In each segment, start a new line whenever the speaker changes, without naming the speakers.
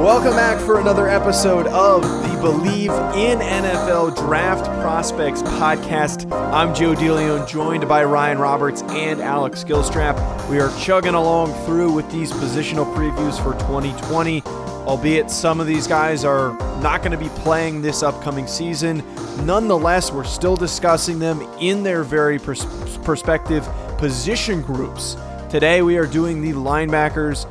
Welcome back for another episode of the Believe in NFL Draft Prospects podcast. I'm Joe DeLeon, joined by Ryan Roberts and Alex Gilstrap. We are chugging along through with these positional previews for 2020, albeit some of these guys are not going to be playing this upcoming season. Nonetheless, we're still discussing them in their very pers- perspective position groups. Today, we are doing the linebackers.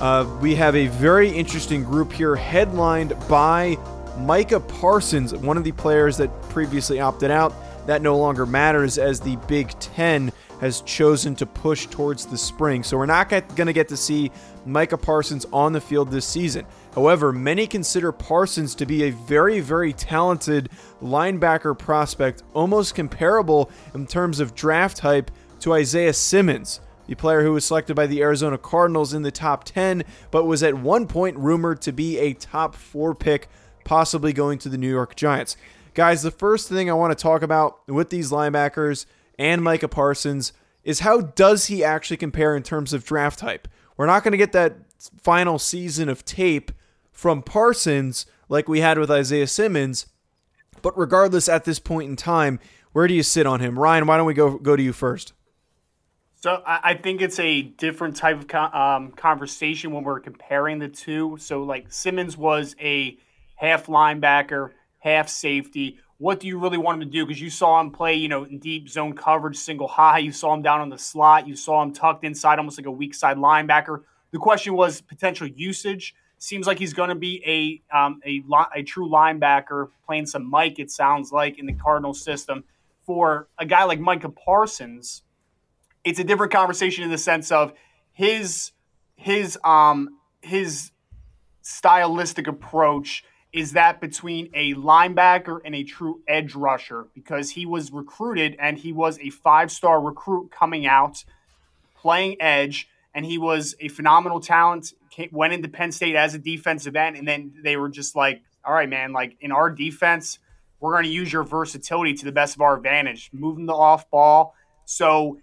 Uh, we have a very interesting group here, headlined by Micah Parsons, one of the players that previously opted out. That no longer matters as the Big Ten has chosen to push towards the spring. So we're not going to get to see Micah Parsons on the field this season. However, many consider Parsons to be a very, very talented linebacker prospect, almost comparable in terms of draft hype to Isaiah Simmons the player who was selected by the Arizona Cardinals in the top 10, but was at one point rumored to be a top four pick, possibly going to the New York Giants. Guys, the first thing I want to talk about with these linebackers and Micah Parsons is how does he actually compare in terms of draft type? We're not going to get that final season of tape from Parsons like we had with Isaiah Simmons, but regardless, at this point in time, where do you sit on him? Ryan, why don't we go go to you first?
So I think it's a different type of um, conversation when we're comparing the two. So like Simmons was a half linebacker, half safety. What do you really want him to do? Because you saw him play, you know, in deep zone coverage, single high. You saw him down on the slot. You saw him tucked inside, almost like a weak side linebacker. The question was potential usage. Seems like he's going to be a um, a a true linebacker, playing some Mike. It sounds like in the Cardinal system for a guy like Micah Parsons it's a different conversation in the sense of his his um his stylistic approach is that between a linebacker and a true edge rusher because he was recruited and he was a five-star recruit coming out playing edge and he was a phenomenal talent went into Penn State as a defensive end and then they were just like all right man like in our defense we're going to use your versatility to the best of our advantage moving the off ball. So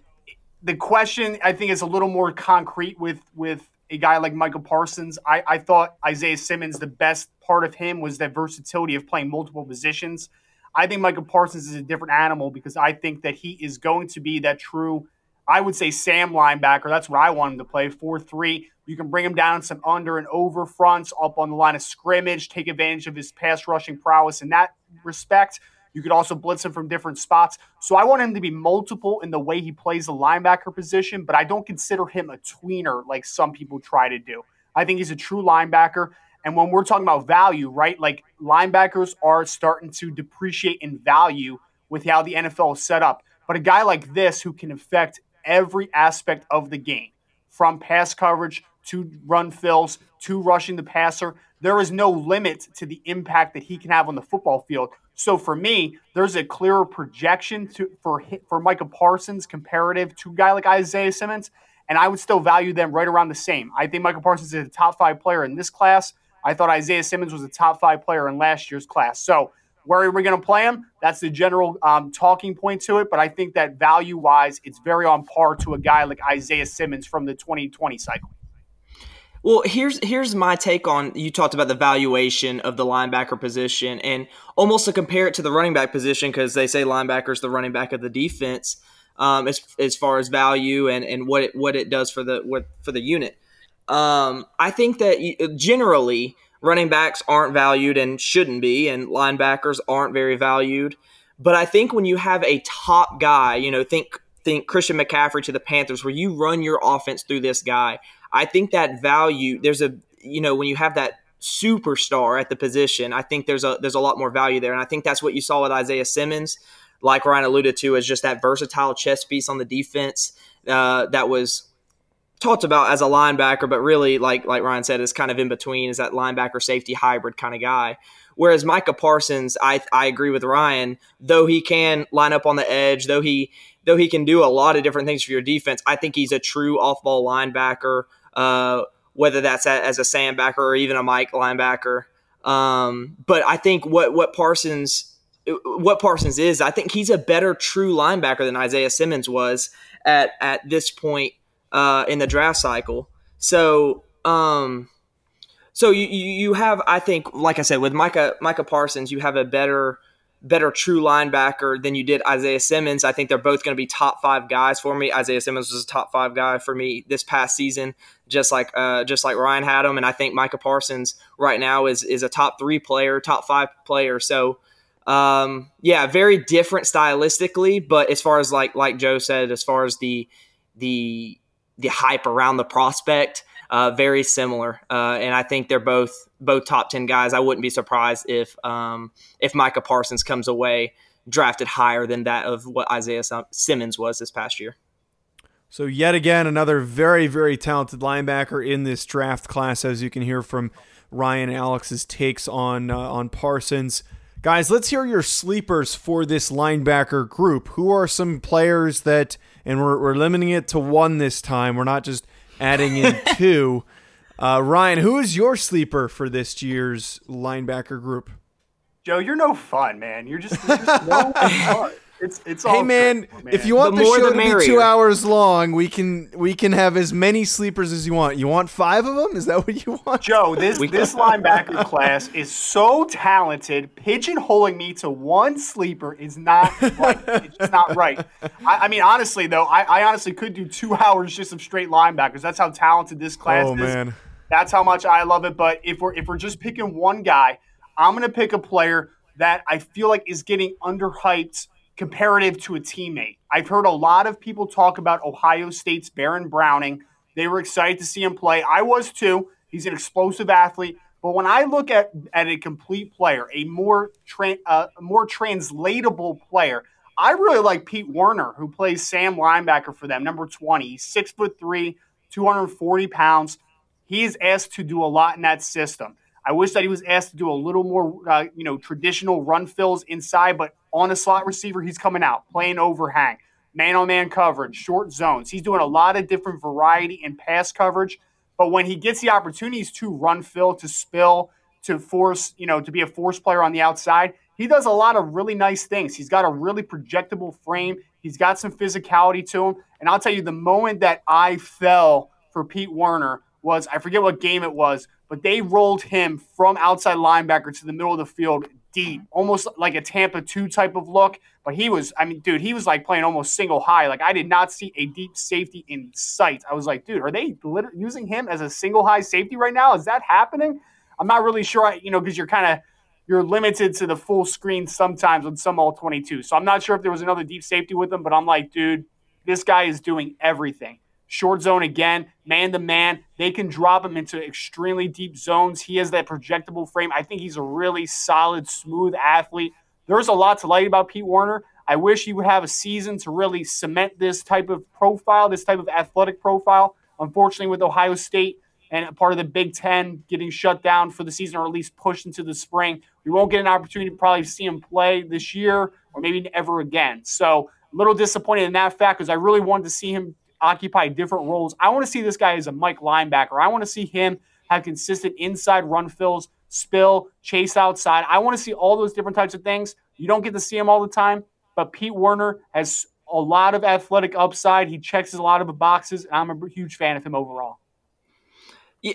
the question I think is a little more concrete with with a guy like Michael Parsons. I, I thought Isaiah Simmons, the best part of him was that versatility of playing multiple positions. I think Michael Parsons is a different animal because I think that he is going to be that true, I would say Sam linebacker. That's what I want him to play. 4 3. You can bring him down some under and over fronts up on the line of scrimmage, take advantage of his pass rushing prowess in that respect. You could also blitz him from different spots. So I want him to be multiple in the way he plays the linebacker position, but I don't consider him a tweener like some people try to do. I think he's a true linebacker. And when we're talking about value, right, like linebackers are starting to depreciate in value with how the NFL is set up. But a guy like this who can affect every aspect of the game, from pass coverage to run fills to rushing the passer, there is no limit to the impact that he can have on the football field. So for me, there's a clearer projection to for for Micah Parsons comparative to a guy like Isaiah Simmons, and I would still value them right around the same. I think Micah Parsons is a top five player in this class. I thought Isaiah Simmons was a top five player in last year's class. So where are we going to play him? That's the general um, talking point to it. But I think that value wise, it's very on par to a guy like Isaiah Simmons from the 2020 cycle.
Well, here's here's my take on you talked about the valuation of the linebacker position and almost to compare it to the running back position because they say linebacker is the running back of the defense um, as, as far as value and, and what it what it does for the what, for the unit. Um, I think that generally running backs aren't valued and shouldn't be, and linebackers aren't very valued. But I think when you have a top guy, you know, think think Christian McCaffrey to the Panthers, where you run your offense through this guy. I think that value there's a you know when you have that superstar at the position, I think there's a there's a lot more value there, and I think that's what you saw with Isaiah Simmons, like Ryan alluded to, is just that versatile chess piece on the defense uh, that was talked about as a linebacker, but really, like like Ryan said, is kind of in between, is that linebacker safety hybrid kind of guy. Whereas Micah Parsons, I I agree with Ryan, though he can line up on the edge, though he though he can do a lot of different things for your defense, I think he's a true off ball linebacker. Uh, whether that's as a Sam backer or even a Mike linebacker. Um, but I think what what Parsons what Parsons is, I think he's a better true linebacker than Isaiah Simmons was at at this point uh, in the draft cycle. So um, so you you have I think like I said with Micah Micah Parsons, you have a better better true linebacker than you did Isaiah Simmons. I think they're both going to be top five guys for me. Isaiah Simmons was a top five guy for me this past season, just like uh, just like Ryan had him, and I think Micah Parsons right now is is a top three player, top five player. So. Um, yeah, very different stylistically, but as far as like like Joe said, as far as the the the hype around the prospect, uh, very similar. Uh, and I think they're both both top ten guys. I wouldn't be surprised if um, if Micah Parsons comes away drafted higher than that of what Isaiah Simmons was this past year.
So yet again, another very very talented linebacker in this draft class, as you can hear from Ryan Alex's takes on uh, on Parsons. Guys, let's hear your sleepers for this linebacker group. Who are some players that, and we're, we're limiting it to one this time. We're not just adding in two. Uh, Ryan, who is your sleeper for this year's linebacker group?
Joe, you're no fun, man. You're just, you're just no fun. It's it's
all. Hey man, man, if you want the, the show the to be two hours long, we can we can have as many sleepers as you want. You want five of them? Is that what you want?
Joe, this this linebacker class is so talented. Pigeonholing me to one sleeper is not right. It's just not right. I, I mean, honestly though, I, I, honestly could do two hours just of straight linebackers. That's how talented this class oh, is. Man. That's how much I love it. But if we're if we're just picking one guy, I'm gonna pick a player that I feel like is getting underhyped comparative to a teammate. I've heard a lot of people talk about Ohio State's Baron Browning. They were excited to see him play. I was too. He's an explosive athlete. But when I look at, at a complete player, a more tra- uh, more translatable player, I really like Pete Werner, who plays Sam linebacker for them, number 20. He's six foot three, 240 pounds. He is asked to do a lot in that system. I wish that he was asked to do a little more, uh, you know, traditional run fills inside, but on a slot receiver, he's coming out, playing overhang, man on man coverage, short zones. He's doing a lot of different variety in pass coverage. But when he gets the opportunities to run fill, to spill, to force, you know, to be a force player on the outside, he does a lot of really nice things. He's got a really projectable frame. He's got some physicality to him. And I'll tell you, the moment that I fell for Pete Werner was I forget what game it was, but they rolled him from outside linebacker to the middle of the field deep, almost like a Tampa 2 type of look. But he was, I mean, dude, he was like playing almost single high. Like I did not see a deep safety in sight. I was like, dude, are they using him as a single high safety right now? Is that happening? I'm not really sure, you know, because you're kind of you're limited to the full screen sometimes with some all 22. So I'm not sure if there was another deep safety with them, but I'm like, dude, this guy is doing everything. Short zone again, man to man. They can drop him into extremely deep zones. He has that projectable frame. I think he's a really solid, smooth athlete. There's a lot to like about Pete Werner. I wish he would have a season to really cement this type of profile, this type of athletic profile. Unfortunately, with Ohio State and part of the Big Ten getting shut down for the season or at least pushed into the spring, we won't get an opportunity to probably see him play this year or maybe ever again. So, a little disappointed in that fact because I really wanted to see him occupy different roles. I want to see this guy as a Mike linebacker. I want to see him have consistent inside run fills, spill, chase outside. I want to see all those different types of things. You don't get to see him all the time, but Pete Werner has a lot of athletic upside. He checks a lot of the boxes, and I'm a huge fan of him overall.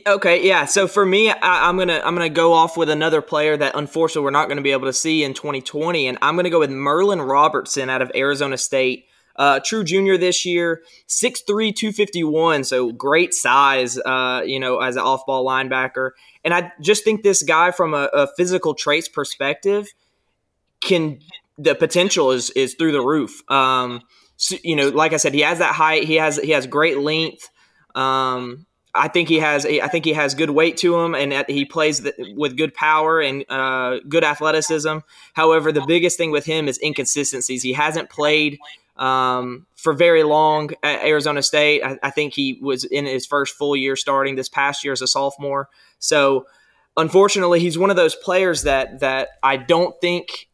Okay, yeah. So for me, I, am gonna I'm gonna go off with another player that unfortunately we're not to be able to see in 2020, and I'm gonna go with Merlin Robertson out of Arizona State. Uh, true junior this year, 6'3", 251, so great size, uh, you know, as an off-ball linebacker. And I just think this guy, from a, a physical traits perspective, can the potential is is through the roof. Um, so, you know, like I said, he has that height, he has he has great length. Um, I think he has I think he has good weight to him, and he plays with good power and uh, good athleticism. However, the biggest thing with him is inconsistencies. He hasn't played um, for very long at Arizona State. I, I, think he was in his first full year starting this past year as a sophomore. So, unfortunately, he's one of those players that that I don't think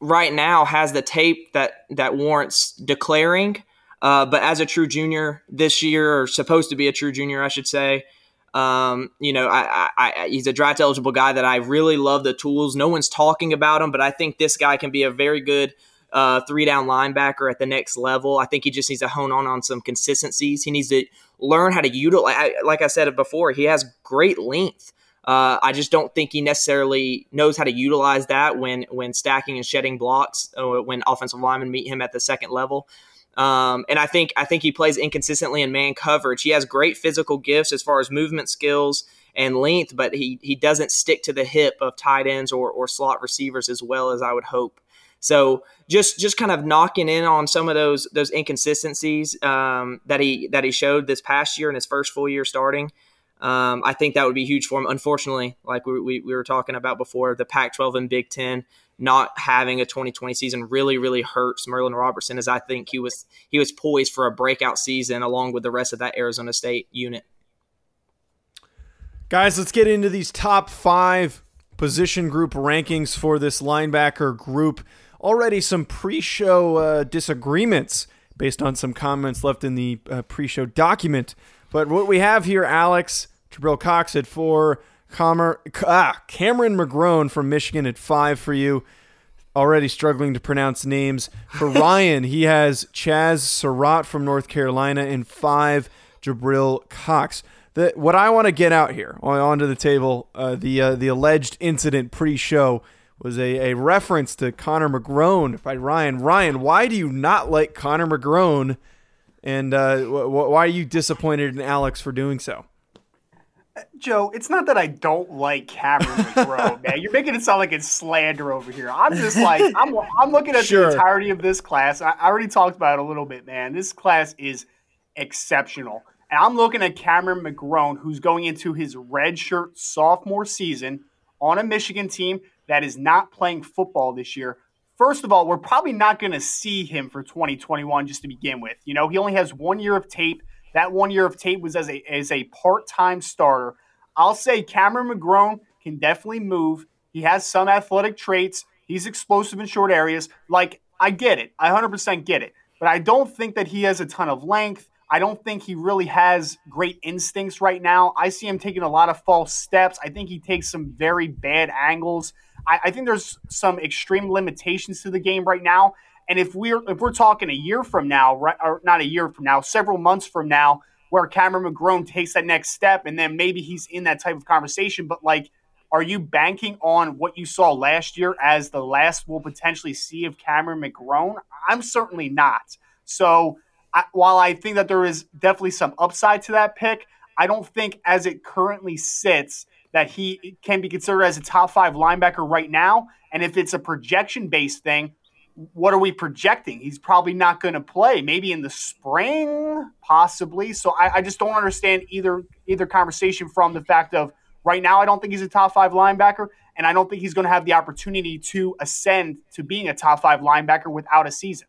right now has the tape that that warrants declaring. Uh, but as a true junior this year, or supposed to be a true junior, I should say, um, you know, I, I, I, he's a draft eligible guy that I really love the tools. No one's talking about him, but I think this guy can be a very good uh, three down linebacker at the next level. I think he just needs to hone on on some consistencies. He needs to learn how to utilize. Like I said before, he has great length. Uh, I just don't think he necessarily knows how to utilize that when when stacking and shedding blocks uh, when offensive linemen meet him at the second level. Um, and I think I think he plays inconsistently in man coverage. He has great physical gifts as far as movement skills and length, but he he doesn't stick to the hip of tight ends or, or slot receivers as well as I would hope. So just just kind of knocking in on some of those those inconsistencies um, that he that he showed this past year in his first full year starting. Um, I think that would be huge for him. Unfortunately, like we, we, we were talking about before, the Pac 12 and Big Ten not having a 2020 season really really hurts Merlin Robertson as I think he was he was poised for a breakout season along with the rest of that Arizona State unit.
Guys, let's get into these top 5 position group rankings for this linebacker group. Already some pre-show uh, disagreements based on some comments left in the uh, pre-show document. But what we have here, Alex Jabril Cox at four, Comer, ah, Cameron McGrone from Michigan at five for you. Already struggling to pronounce names. For Ryan, he has Chaz Surratt from North Carolina in five, Jabril Cox. The, what I want to get out here onto the table, uh, the uh, the alleged incident pre-show was a, a reference to Connor McGrone by Ryan. Ryan, why do you not like Connor McGrone? And uh, wh- why are you disappointed in Alex for doing so?
Joe, it's not that I don't like Cameron McGrone, man. You're making it sound like it's slander over here. I'm just like I'm. I'm looking at sure. the entirety of this class. I, I already talked about it a little bit, man. This class is exceptional, and I'm looking at Cameron McGrone, who's going into his redshirt sophomore season on a Michigan team that is not playing football this year. First of all, we're probably not going to see him for 2021 just to begin with. You know, he only has one year of tape that one year of tape was as a as a part time starter. I'll say Cameron McGrone can definitely move. He has some athletic traits. He's explosive in short areas. Like I get it, I 100% get it. But I don't think that he has a ton of length. I don't think he really has great instincts right now. I see him taking a lot of false steps. I think he takes some very bad angles. I, I think there's some extreme limitations to the game right now. And if we're if we're talking a year from now, right, or not a year from now, several months from now, where Cameron McGrone takes that next step, and then maybe he's in that type of conversation. But like, are you banking on what you saw last year as the last we'll potentially see of Cameron McGrone? I'm certainly not. So I, while I think that there is definitely some upside to that pick, I don't think as it currently sits that he can be considered as a top five linebacker right now. And if it's a projection based thing, what are we projecting? He's probably not going to play. Maybe in the spring, possibly. So I, I, just don't understand either either conversation from the fact of right now I don't think he's a top five linebacker, and I don't think he's going to have the opportunity to ascend to being a top five linebacker without a season.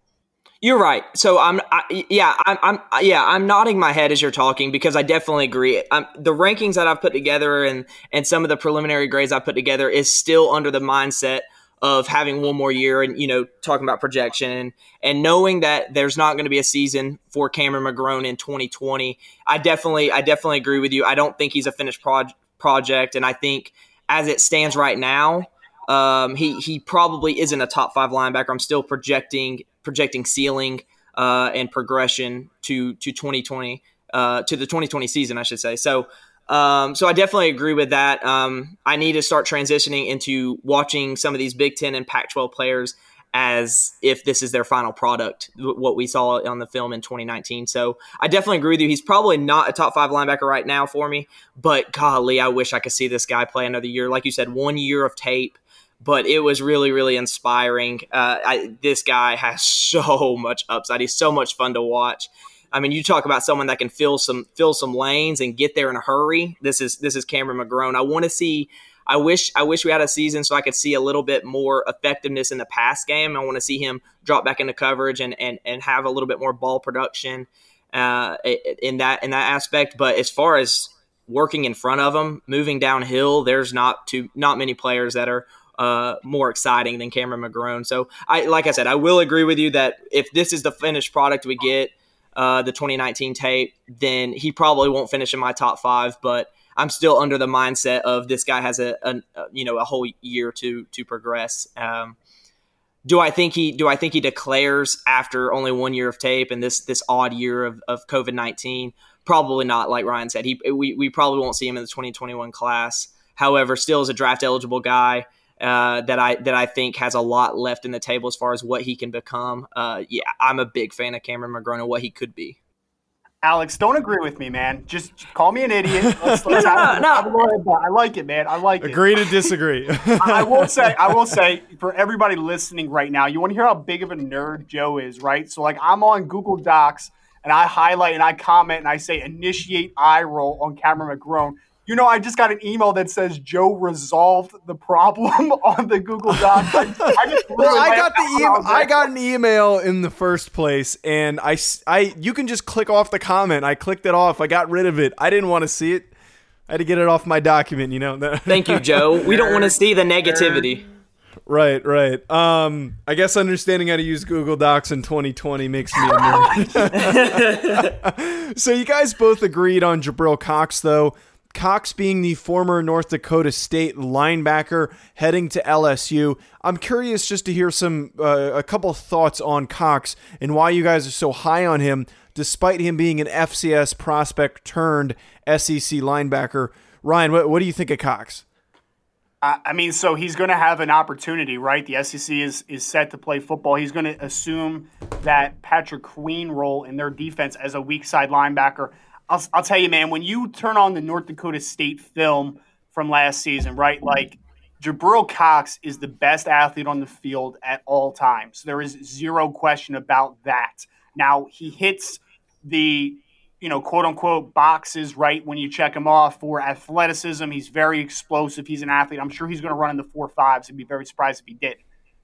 You're right. So I'm, I, yeah, I'm, I'm, yeah, I'm nodding my head as you're talking because I definitely agree. I'm, the rankings that I've put together and and some of the preliminary grades I put together is still under the mindset of having one more year and you know talking about projection and knowing that there's not going to be a season for Cameron McGrone in 2020 I definitely I definitely agree with you I don't think he's a finished proj- project and I think as it stands right now um, he he probably isn't a top 5 linebacker I'm still projecting projecting ceiling uh, and progression to to 2020 uh, to the 2020 season I should say so um, so I definitely agree with that. Um, I need to start transitioning into watching some of these Big Ten and Pac-12 players as if this is their final product, what we saw on the film in 2019. So I definitely agree with you. He's probably not a top five linebacker right now for me, but golly, I wish I could see this guy play another year. Like you said, one year of tape, but it was really, really inspiring. Uh, I, this guy has so much upside. He's so much fun to watch. I mean, you talk about someone that can fill some fill some lanes and get there in a hurry. This is this is Cameron McGrone. I want to see. I wish I wish we had a season so I could see a little bit more effectiveness in the pass game. I want to see him drop back into coverage and and and have a little bit more ball production uh, in that in that aspect. But as far as working in front of him, moving downhill, there's not too not many players that are uh, more exciting than Cameron McGrone. So I like I said, I will agree with you that if this is the finished product we get, uh, the 2019 tape, then he probably won't finish in my top five. But I'm still under the mindset of this guy has a, a, a you know a whole year to to progress. Um, do I think he do I think he declares after only one year of tape and this this odd year of, of COVID nineteen? Probably not. Like Ryan said, he we, we probably won't see him in the 2021 class. However, still is a draft eligible guy uh, that I that I think has a lot left in the table as far as what he can become. Uh, yeah, I'm a big fan of Cameron McGrone and what he could be.
Alex, don't agree with me, man. Just call me an idiot. Let's, let's no, no. I like it, man. I like
it. Agree to disagree.
I, I will say, I will say, for everybody listening right now, you want to hear how big of a nerd Joe is, right? So, like, I'm on Google Docs and I highlight and I comment and I say initiate eye roll on Cameron McGrone you know, I just got an email that says Joe resolved the problem on the Google Doc. I, I just
well, I got the email. I got an email in the first place, and I, I, you can just click off the comment. I clicked it off. I got rid of it. I didn't want to see it. I had to get it off my document. You know.
Thank you, Joe. We don't want to see the negativity.
Right, right. Um, I guess understanding how to use Google Docs in 2020 makes me a nerd. so you guys both agreed on Jabril Cox, though. Cox being the former North Dakota State linebacker heading to LSU. I'm curious just to hear some uh, a couple thoughts on Cox and why you guys are so high on him despite him being an FCS prospect turned SEC linebacker. Ryan, what, what do you think of Cox?
I mean, so he's going to have an opportunity, right? The SEC is is set to play football. He's going to assume that Patrick Queen role in their defense as a weak side linebacker. I'll, I'll tell you, man, when you turn on the North Dakota State film from last season, right? Like Jabril Cox is the best athlete on the field at all times. There is zero question about that. Now he hits the you know quote unquote boxes right when you check him off for athleticism. He's very explosive. He's an athlete. I'm sure he's going to run in the four fives. I'd be very surprised if he did.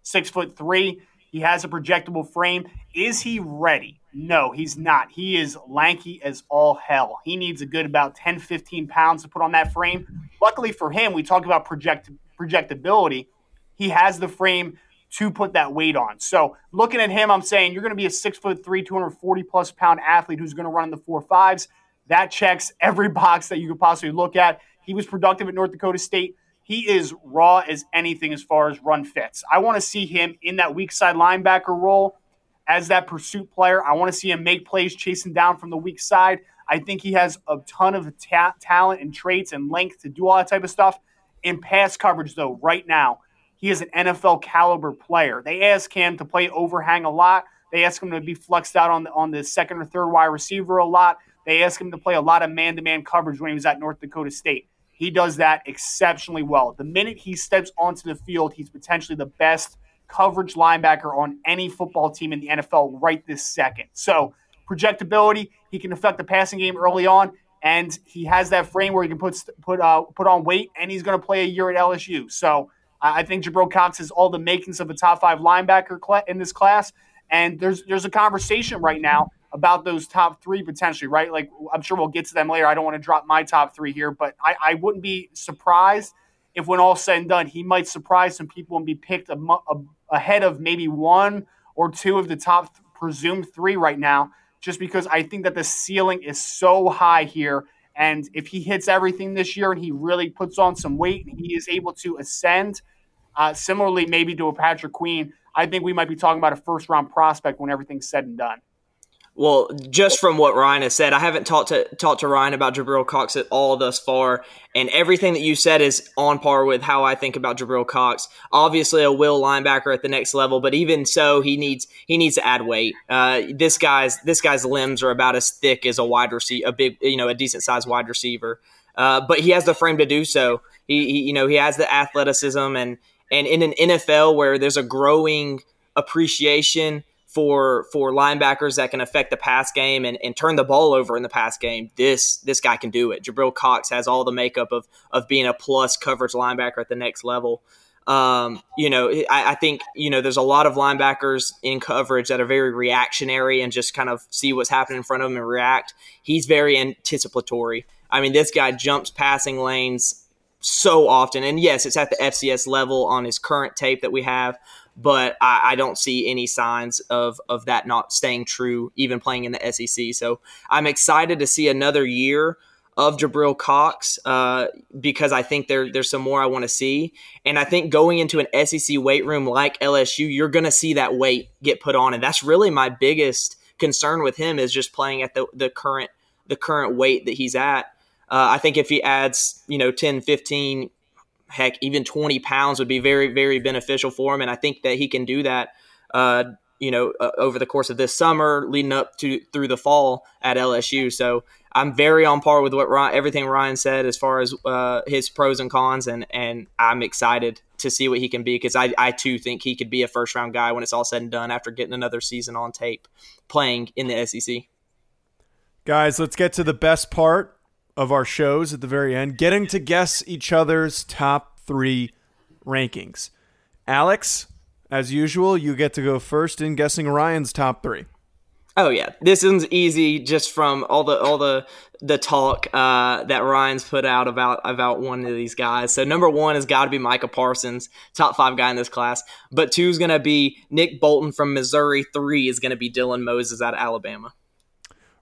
Six foot three. He has a projectable frame. Is he ready? No, he's not. He is lanky as all hell. He needs a good about 10, 15 pounds to put on that frame. Luckily for him, we talk about project projectability. He has the frame to put that weight on. So looking at him, I'm saying you're going to be a six foot three, 240 plus pound athlete who's going to run in the four fives. That checks every box that you could possibly look at. He was productive at North Dakota State. He is raw as anything as far as run fits. I want to see him in that weak side linebacker role as that pursuit player. I want to see him make plays chasing down from the weak side. I think he has a ton of ta- talent and traits and length to do all that type of stuff. In pass coverage, though, right now, he is an NFL caliber player. They ask him to play overhang a lot. They ask him to be flexed out on the, on the second or third wide receiver a lot. They ask him to play a lot of man to man coverage when he was at North Dakota State. He does that exceptionally well. The minute he steps onto the field, he's potentially the best coverage linebacker on any football team in the NFL right this second. So, projectability, he can affect the passing game early on, and he has that frame where he can put put uh, put on weight, and he's going to play a year at LSU. So, I think Jabril Cox has all the makings of a top five linebacker in this class, and there's there's a conversation right now about those top three potentially, right? Like I'm sure we'll get to them later. I don't want to drop my top three here, but I, I wouldn't be surprised if, when all said and done, he might surprise some people and be picked a, a, ahead of maybe one or two of the top th- presumed three right now, just because I think that the ceiling is so high here. And if he hits everything this year and he really puts on some weight and he is able to ascend, uh, similarly maybe to a Patrick Queen, I think we might be talking about a first round prospect when everything's said and done.
Well, just from what Ryan has said, I haven't talked to talked to Ryan about Jabril Cox at all thus far, and everything that you said is on par with how I think about Jabril Cox. Obviously, a will linebacker at the next level, but even so, he needs he needs to add weight. Uh, this guy's this guy's limbs are about as thick as a wide receiver, a big you know a decent sized wide receiver, uh, but he has the frame to do so. He, he you know he has the athleticism and and in an NFL where there's a growing appreciation for for linebackers that can affect the pass game and, and turn the ball over in the pass game, this this guy can do it. Jabril Cox has all the makeup of of being a plus coverage linebacker at the next level. Um, you know, I, I, think you know there's a lot of linebackers in coverage that are very reactionary and just kind of see what's happening in front of them and react. He's very anticipatory. I mean, this guy jumps passing lanes so often, and yes, it's at the FCS level on his current tape that we have but I, I, don't see any signs of of that not staying true, even playing in the SEC. So I'm excited to see another year of Jabril Cox uh, because I think there there's some more I want to see, and I think going into an SEC weight room like LSU, you're going to see that weight get put on, and that's really my biggest concern with him is just playing at the the current the current weight that he's at. Uh, I think if he adds, you know, 10, 15, heck, even 20 pounds would be very, very beneficial for him. And I think that he can do that, uh, you know, uh, over the course of this summer, leading up to through the fall at LSU. So I'm very on par with what Ryan, everything Ryan said as far as uh, his pros and cons, and and I'm excited to see what he can be because I, I too think he could be a first round guy when it's all said and done after getting another season on tape playing in the SEC.
Guys, let's get to the best part of our shows at the very end, getting to guess each other's top three rankings. Alex, as usual, you get to go first in guessing Ryan's top three.
Oh yeah, this one's easy just from all the all the the talk uh, that Ryan's put out about about one of these guys. So number one has got to be Micah Parsons, top five guy in this class. But two is going to be Nick Bolton from Missouri. Three is going to be Dylan Moses out of Alabama.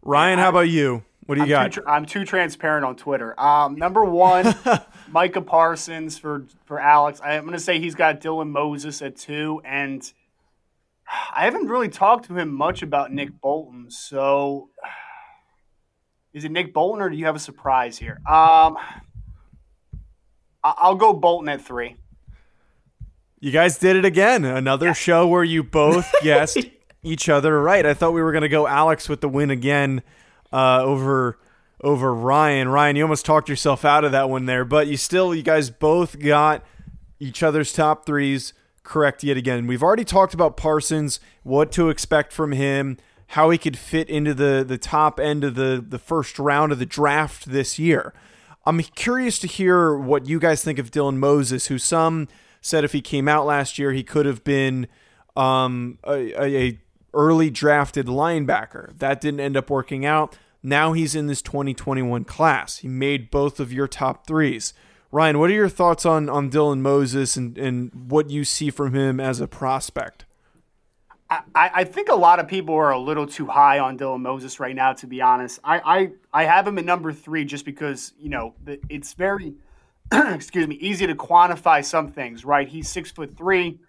Ryan, how about you? What do you
I'm
got?
Too, I'm too transparent on Twitter. Um, number one, Micah Parsons for for Alex. I'm going to say he's got Dylan Moses at two, and I haven't really talked to him much about Nick Bolton. So, is it Nick Bolton, or do you have a surprise here? Um, I'll go Bolton at three.
You guys did it again. Another yeah. show where you both guessed each other right. I thought we were going to go Alex with the win again uh, over over Ryan. Ryan, you almost talked yourself out of that one there, but you still, you guys both got each other's top threes correct yet again. We've already talked about Parsons, what to expect from him, how he could fit into the the top end of the the first round of the draft this year. I'm curious to hear what you guys think of Dylan Moses, who some said if he came out last year, he could have been um, a, a early drafted linebacker. That didn't end up working out. Now he's in this 2021 class. He made both of your top threes. Ryan, what are your thoughts on, on Dylan Moses and, and what you see from him as a prospect?
I, I think a lot of people are a little too high on Dylan Moses right now, to be honest. I, I, I have him at number three just because, you know, it's very, excuse me, easy to quantify some things, right? He's six foot three,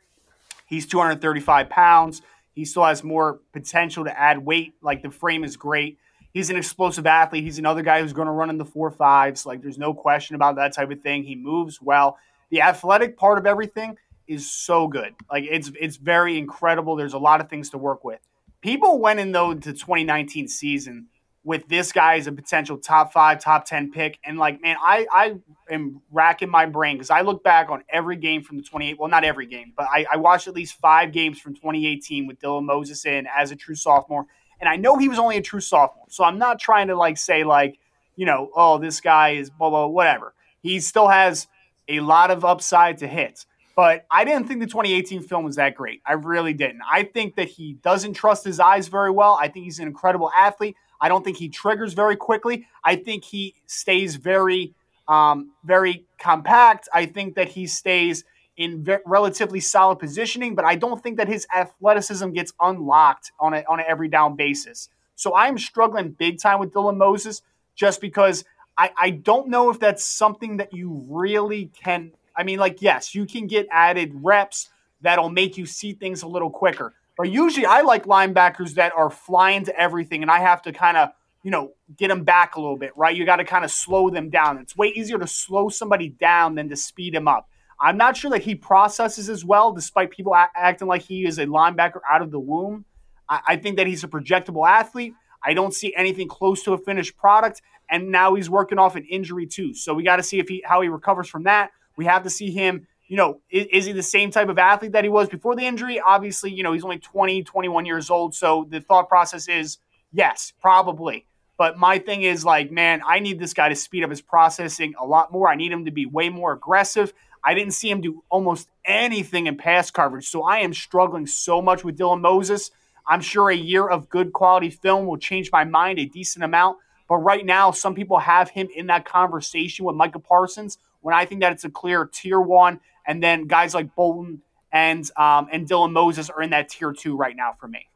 he's 235 pounds. He still has more potential to add weight. Like the frame is great. He's an explosive athlete. He's another guy who's going to run in the four fives. Like there's no question about that type of thing. He moves well. The athletic part of everything is so good. Like it's it's very incredible. There's a lot of things to work with. People went in though to 2019 season with this guy as a potential top five, top 10 pick. And like, man, I, I am racking my brain because I look back on every game from the 28, well, not every game, but I, I watched at least five games from 2018 with Dylan Moses in as a true sophomore. And I know he was only a true sophomore. So I'm not trying to like say like, you know, oh, this guy is blah, blah, whatever. He still has a lot of upside to hit. But I didn't think the 2018 film was that great. I really didn't. I think that he doesn't trust his eyes very well. I think he's an incredible athlete. I don't think he triggers very quickly. I think he stays very, um, very compact. I think that he stays in ve- relatively solid positioning, but I don't think that his athleticism gets unlocked on a, on an every down basis. So I'm struggling big time with Dylan Moses just because I, I don't know if that's something that you really can. I mean, like, yes, you can get added reps that'll make you see things a little quicker. But usually I like linebackers that are flying to everything, and I have to kind of, you know, get them back a little bit, right? You got to kind of slow them down. It's way easier to slow somebody down than to speed him up. I'm not sure that he processes as well, despite people a- acting like he is a linebacker out of the womb. I-, I think that he's a projectable athlete. I don't see anything close to a finished product, and now he's working off an injury too. So we got to see if he how he recovers from that. We have to see him you know, is, is, he the same type of athlete that he was before the injury? Obviously, you know, he's only 20, 21 years old. So the thought process is yes, probably. But my thing is like, man, I need this guy to speed up his processing a lot more. I need him to be way more aggressive. I didn't see him do almost anything in pass coverage. So I am struggling so much with Dylan Moses. I'm sure a year of good quality film will change my mind a decent amount. But right now, some people have him in that conversation with Micah Parsons when I think that it's a clear tier one. And then guys like Bolton and um, and Dylan Moses are in that tier two right now for me.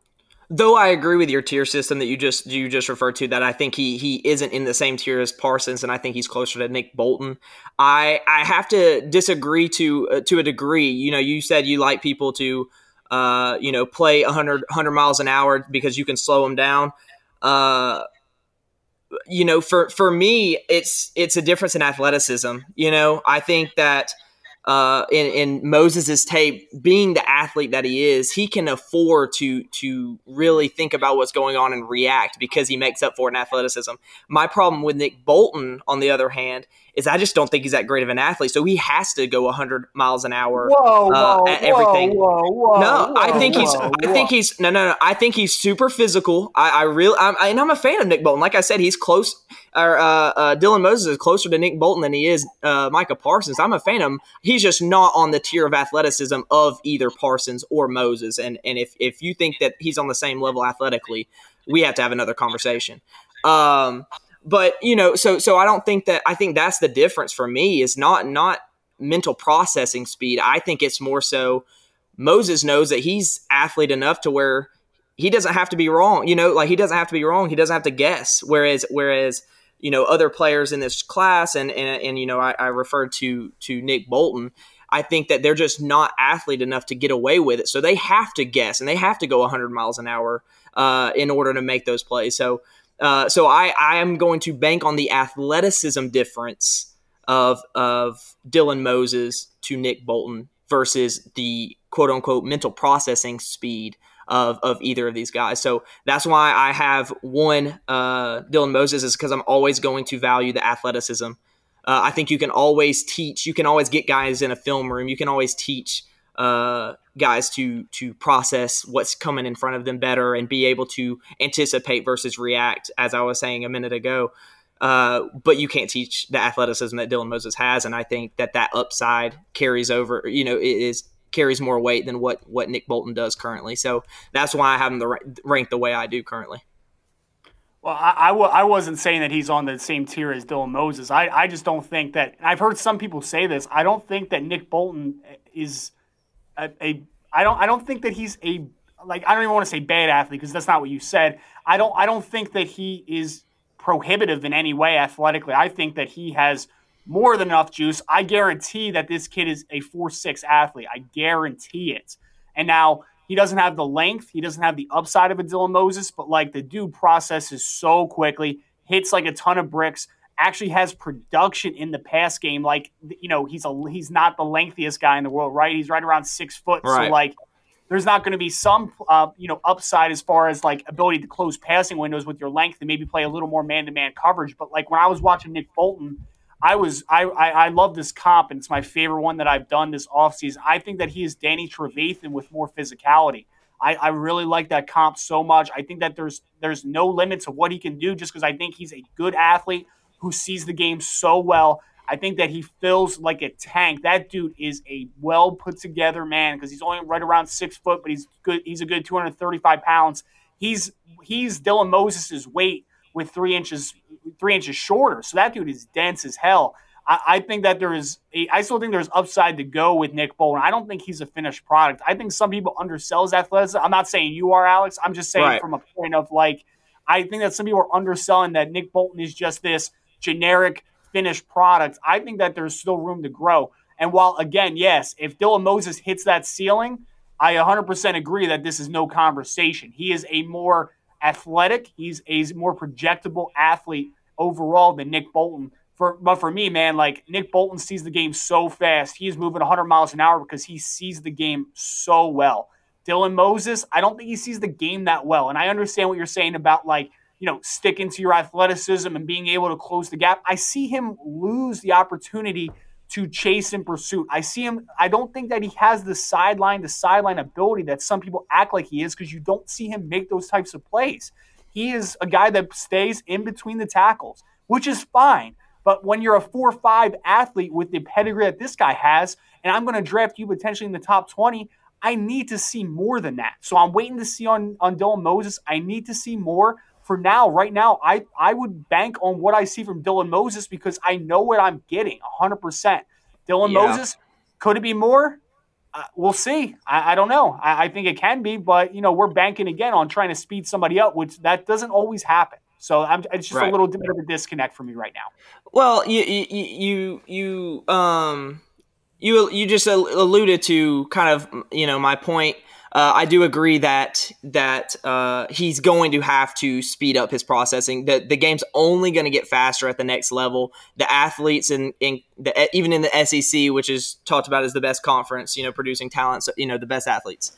Though I agree with your tier system that you just you just referred to, that I think he he isn't in the same tier as Parsons, and I think he's closer to Nick Bolton. I I have to disagree to uh, to a degree. You know, you said you like people to uh, you know play 100 100 miles an hour because you can slow them down. Uh, you know, for for me, it's it's a difference in athleticism. You know, I think that uh, in, in Moses's tape, being the athlete that he is, he can afford to to really think about what's going on and react because he makes up for it in athleticism. My problem with Nick Bolton, on the other hand, is I just don't think he's that great of an athlete. So he has to go 100 miles an hour
whoa, uh, whoa, at everything. Whoa, whoa,
no, I think he's. I think he's. No, no, no. I think he's super physical. I, I really. I'm, I, and I'm a fan of Nick Bolton. Like I said, he's close. Or uh, uh, Dylan Moses is closer to Nick Bolton than he is uh, Micah Parsons. I'm a fan of him. He's just not on the tier of athleticism of either Parsons or Moses. And and if if you think that he's on the same level athletically, we have to have another conversation. Um, but you know, so so I don't think that I think that's the difference for me is not not mental processing speed. I think it's more so Moses knows that he's athlete enough to where he doesn't have to be wrong. You know, like he doesn't have to be wrong. He doesn't have to guess. Whereas whereas you know other players in this class and and, and you know I, I referred to to Nick Bolton. I think that they're just not athlete enough to get away with it. So they have to guess and they have to go 100 miles an hour uh, in order to make those plays. So uh, so I, I am going to bank on the athleticism difference of of Dylan Moses to Nick Bolton versus the quote unquote mental processing speed of, of either of these guys. So that's why I have one uh, Dylan Moses is because I'm always going to value the athleticism. Uh, I think you can always teach, you can always get guys in a film room, you can always teach uh, guys to to process what's coming in front of them better and be able to anticipate versus react, as I was saying a minute ago. Uh, but you can't teach the athleticism that Dylan Moses has, and I think that that upside carries over. You know, it is carries more weight than what what Nick Bolton does currently. So that's why I have him the rank the way I do currently.
Well, I I, w- I wasn't saying that he's on the same tier as Dylan Moses. I, I just don't think that. I've heard some people say this. I don't think that Nick Bolton is a, a I don't I don't think that he's a like I don't even want to say bad athlete because that's not what you said. I don't I don't think that he is prohibitive in any way athletically. I think that he has more than enough juice. I guarantee that this kid is a 4-6 athlete. I guarantee it. And now he doesn't have the length, he doesn't have the upside of a Dylan Moses, but like the dude processes so quickly, hits like a ton of bricks actually has production in the pass game. Like you know, he's a he's not the lengthiest guy in the world, right? He's right around six foot. Right. So like, there's not going to be some uh, you know upside as far as like ability to close passing windows with your length and maybe play a little more man to man coverage. But like when I was watching Nick Bolton. I was I, I, I love this comp and it's my favorite one that I've done this offseason. I think that he is Danny Trevathan with more physicality. I, I really like that comp so much. I think that there's there's no limit to what he can do just because I think he's a good athlete who sees the game so well. I think that he feels like a tank. That dude is a well put together man because he's only right around six foot, but he's good. He's a good 235 pounds. He's he's Dylan Moses's weight with three inches three inches shorter. So that dude is dense as hell. I, I think that there is a, I still think there's upside to go with Nick Bolton. I don't think he's a finished product. I think some people undersell his athleticism. I'm not saying you are, Alex. I'm just saying right. from a point of like I think that some people are underselling that Nick Bolton is just this generic finished product, I think that there's still room to grow. And while, again, yes, if Dylan Moses hits that ceiling, I 100% agree that this is no conversation. He is a more athletic, he's a more projectable athlete overall than Nick Bolton. For, but for me, man, like Nick Bolton sees the game so fast. He is moving 100 miles an hour because he sees the game so well. Dylan Moses, I don't think he sees the game that well. And I understand what you're saying about like you know, sticking to your athleticism and being able to close the gap. I see him lose the opportunity to chase and pursuit. I see him. I don't think that he has the sideline to sideline ability that some people act like he is because you don't see him make those types of plays. He is a guy that stays in between the tackles, which is fine. But when you're a four-five athlete with the pedigree that this guy has, and I'm going to draft you potentially in the top 20, I need to see more than that. So I'm waiting to see on on Dylan Moses. I need to see more. For now, right now, I I would bank on what I see from Dylan Moses because I know what I'm getting 100%. Dylan yeah. Moses, could it be more? Uh, we'll see. I, I don't know. I, I, think it can be, but you know, we're banking again on trying to speed somebody up, which that doesn't always happen. So I'm, it's just right. a little bit of a disconnect for me right now.
Well, you you you you um you you just alluded to kind of you know my point uh, I do agree that that uh, he's going to have to speed up his processing. The the game's only going to get faster at the next level. The athletes in, in the even in the SEC, which is talked about as the best conference, you know, producing talents, you know, the best athletes.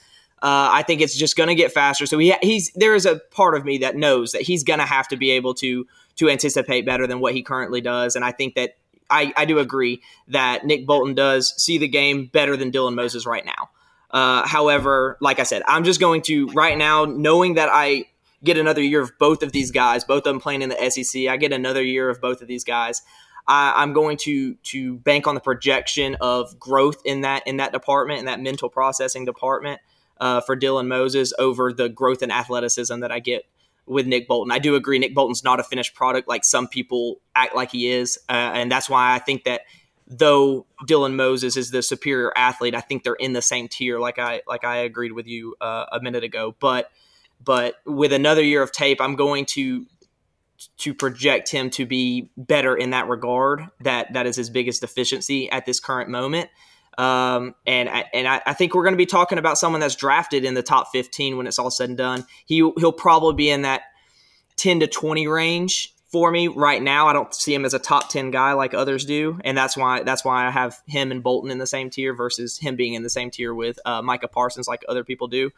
Uh, I think it's just going to get faster. So he, he's there is a part of me that knows that he's going to have to be able to to anticipate better than what he currently does, and I think that I, I do agree that Nick Bolton does see the game better than Dylan Moses right now. Uh, however, like I said, I'm just going to right now, knowing that I get another year of both of these guys, both of them playing in the SEC. I get another year of both of these guys. I, am going to to bank on the projection of growth in that in that department, in that mental processing department uh, for Dylan Moses over the growth and athleticism that I get with Nick Bolton. I do agree Nick Bolton's not a finished product like some people act like he is, uh, and that's why I think that though Dylan Moses is the superior athlete, I think they're in the same tier. Like I like I agreed with you uh, a minute ago, but but with another year of tape, I'm going to to project him to be better in that regard. That that is his biggest deficiency at this current moment. Um, and I, and I, I think we're going to be talking about someone that's drafted in the top 15 when it's all said and done. He he'll probably be in that 10 to 20 range for me right now. I don't see him as a top 10 guy like others do. And that's why that's why I have him and Bolton in the same tier versus him being in the same tier with uh, Micah Parsons like other people do.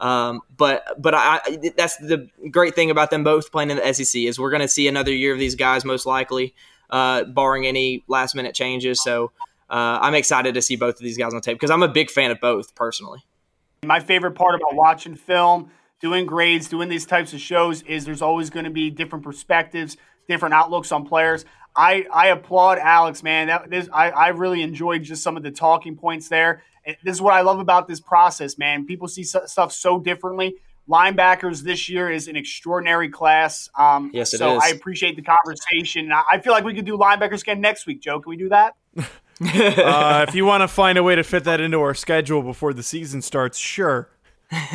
Um, but but I, that's the great thing about them both playing in the SEC is we're going to see another year of these guys most likely, uh, barring any last minute changes. So uh, I'm excited to see both of these guys on tape because I'm a big fan of both personally.
My favorite part about watching film doing grades, doing these types of shows is there's always going to be different perspectives, different outlooks on players. I, I applaud Alex, man. That this I, I really enjoyed just some of the talking points there. This is what I love about this process, man. People see stuff so differently. Linebackers this year is an extraordinary class. Um,
yes, it
so
is.
I appreciate the conversation. I feel like we could do linebackers again next week, Joe. Can we do that?
uh, if you want to find a way to fit that into our schedule before the season starts, sure.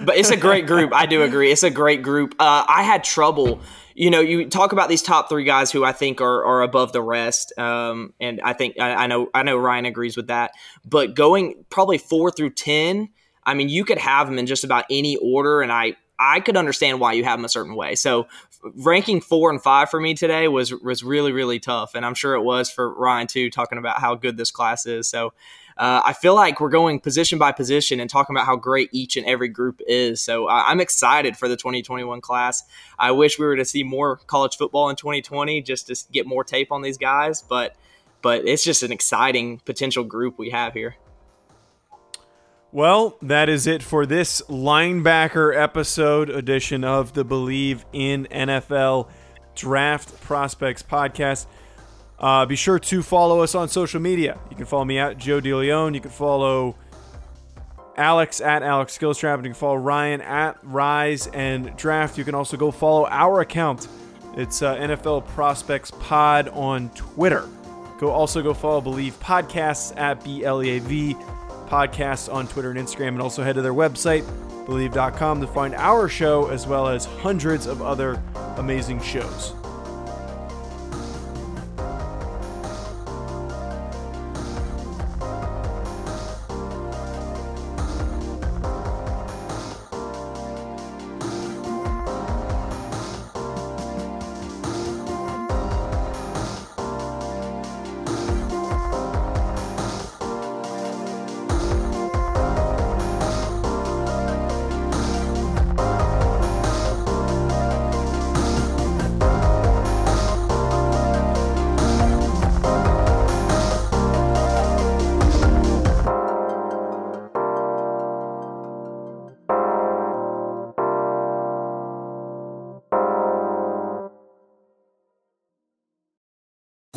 but it's a great group. I do agree. It's a great group. Uh, I had trouble. You know, you talk about these top three guys who I think are, are above the rest, um, and I think I, I, know I know Ryan agrees with that. But going probably four through ten, I mean, you could have them in just about any order, and I I could understand why you have them a certain way. So ranking four and five for me today was was really really tough, and I'm sure it was for Ryan too, talking about how good this class is. So uh, I feel like we're going position by position and talking about how great each and every group is. So I'm excited for the 2021 class. I wish we were to see more college football in 2020 just to get more tape on these guys, but but it's just an exciting potential group we have here.
Well, that is it for this linebacker episode edition of the Bleav in NFL Draft Prospects podcast. Uh, be sure to follow us on social media. You can follow me at Joe DeLeon. You can follow Alex at Alex Skillstrap. And you can follow Ryan at Rise and Draft. You can also go follow our account. It's uh, NFL Prospects Pod on Twitter. Go also go follow Bleav Podcasts at B L E A V Podcasts on Twitter and Instagram. And also head to their website, bleav.com, to find our show as well as hundreds of other amazing shows.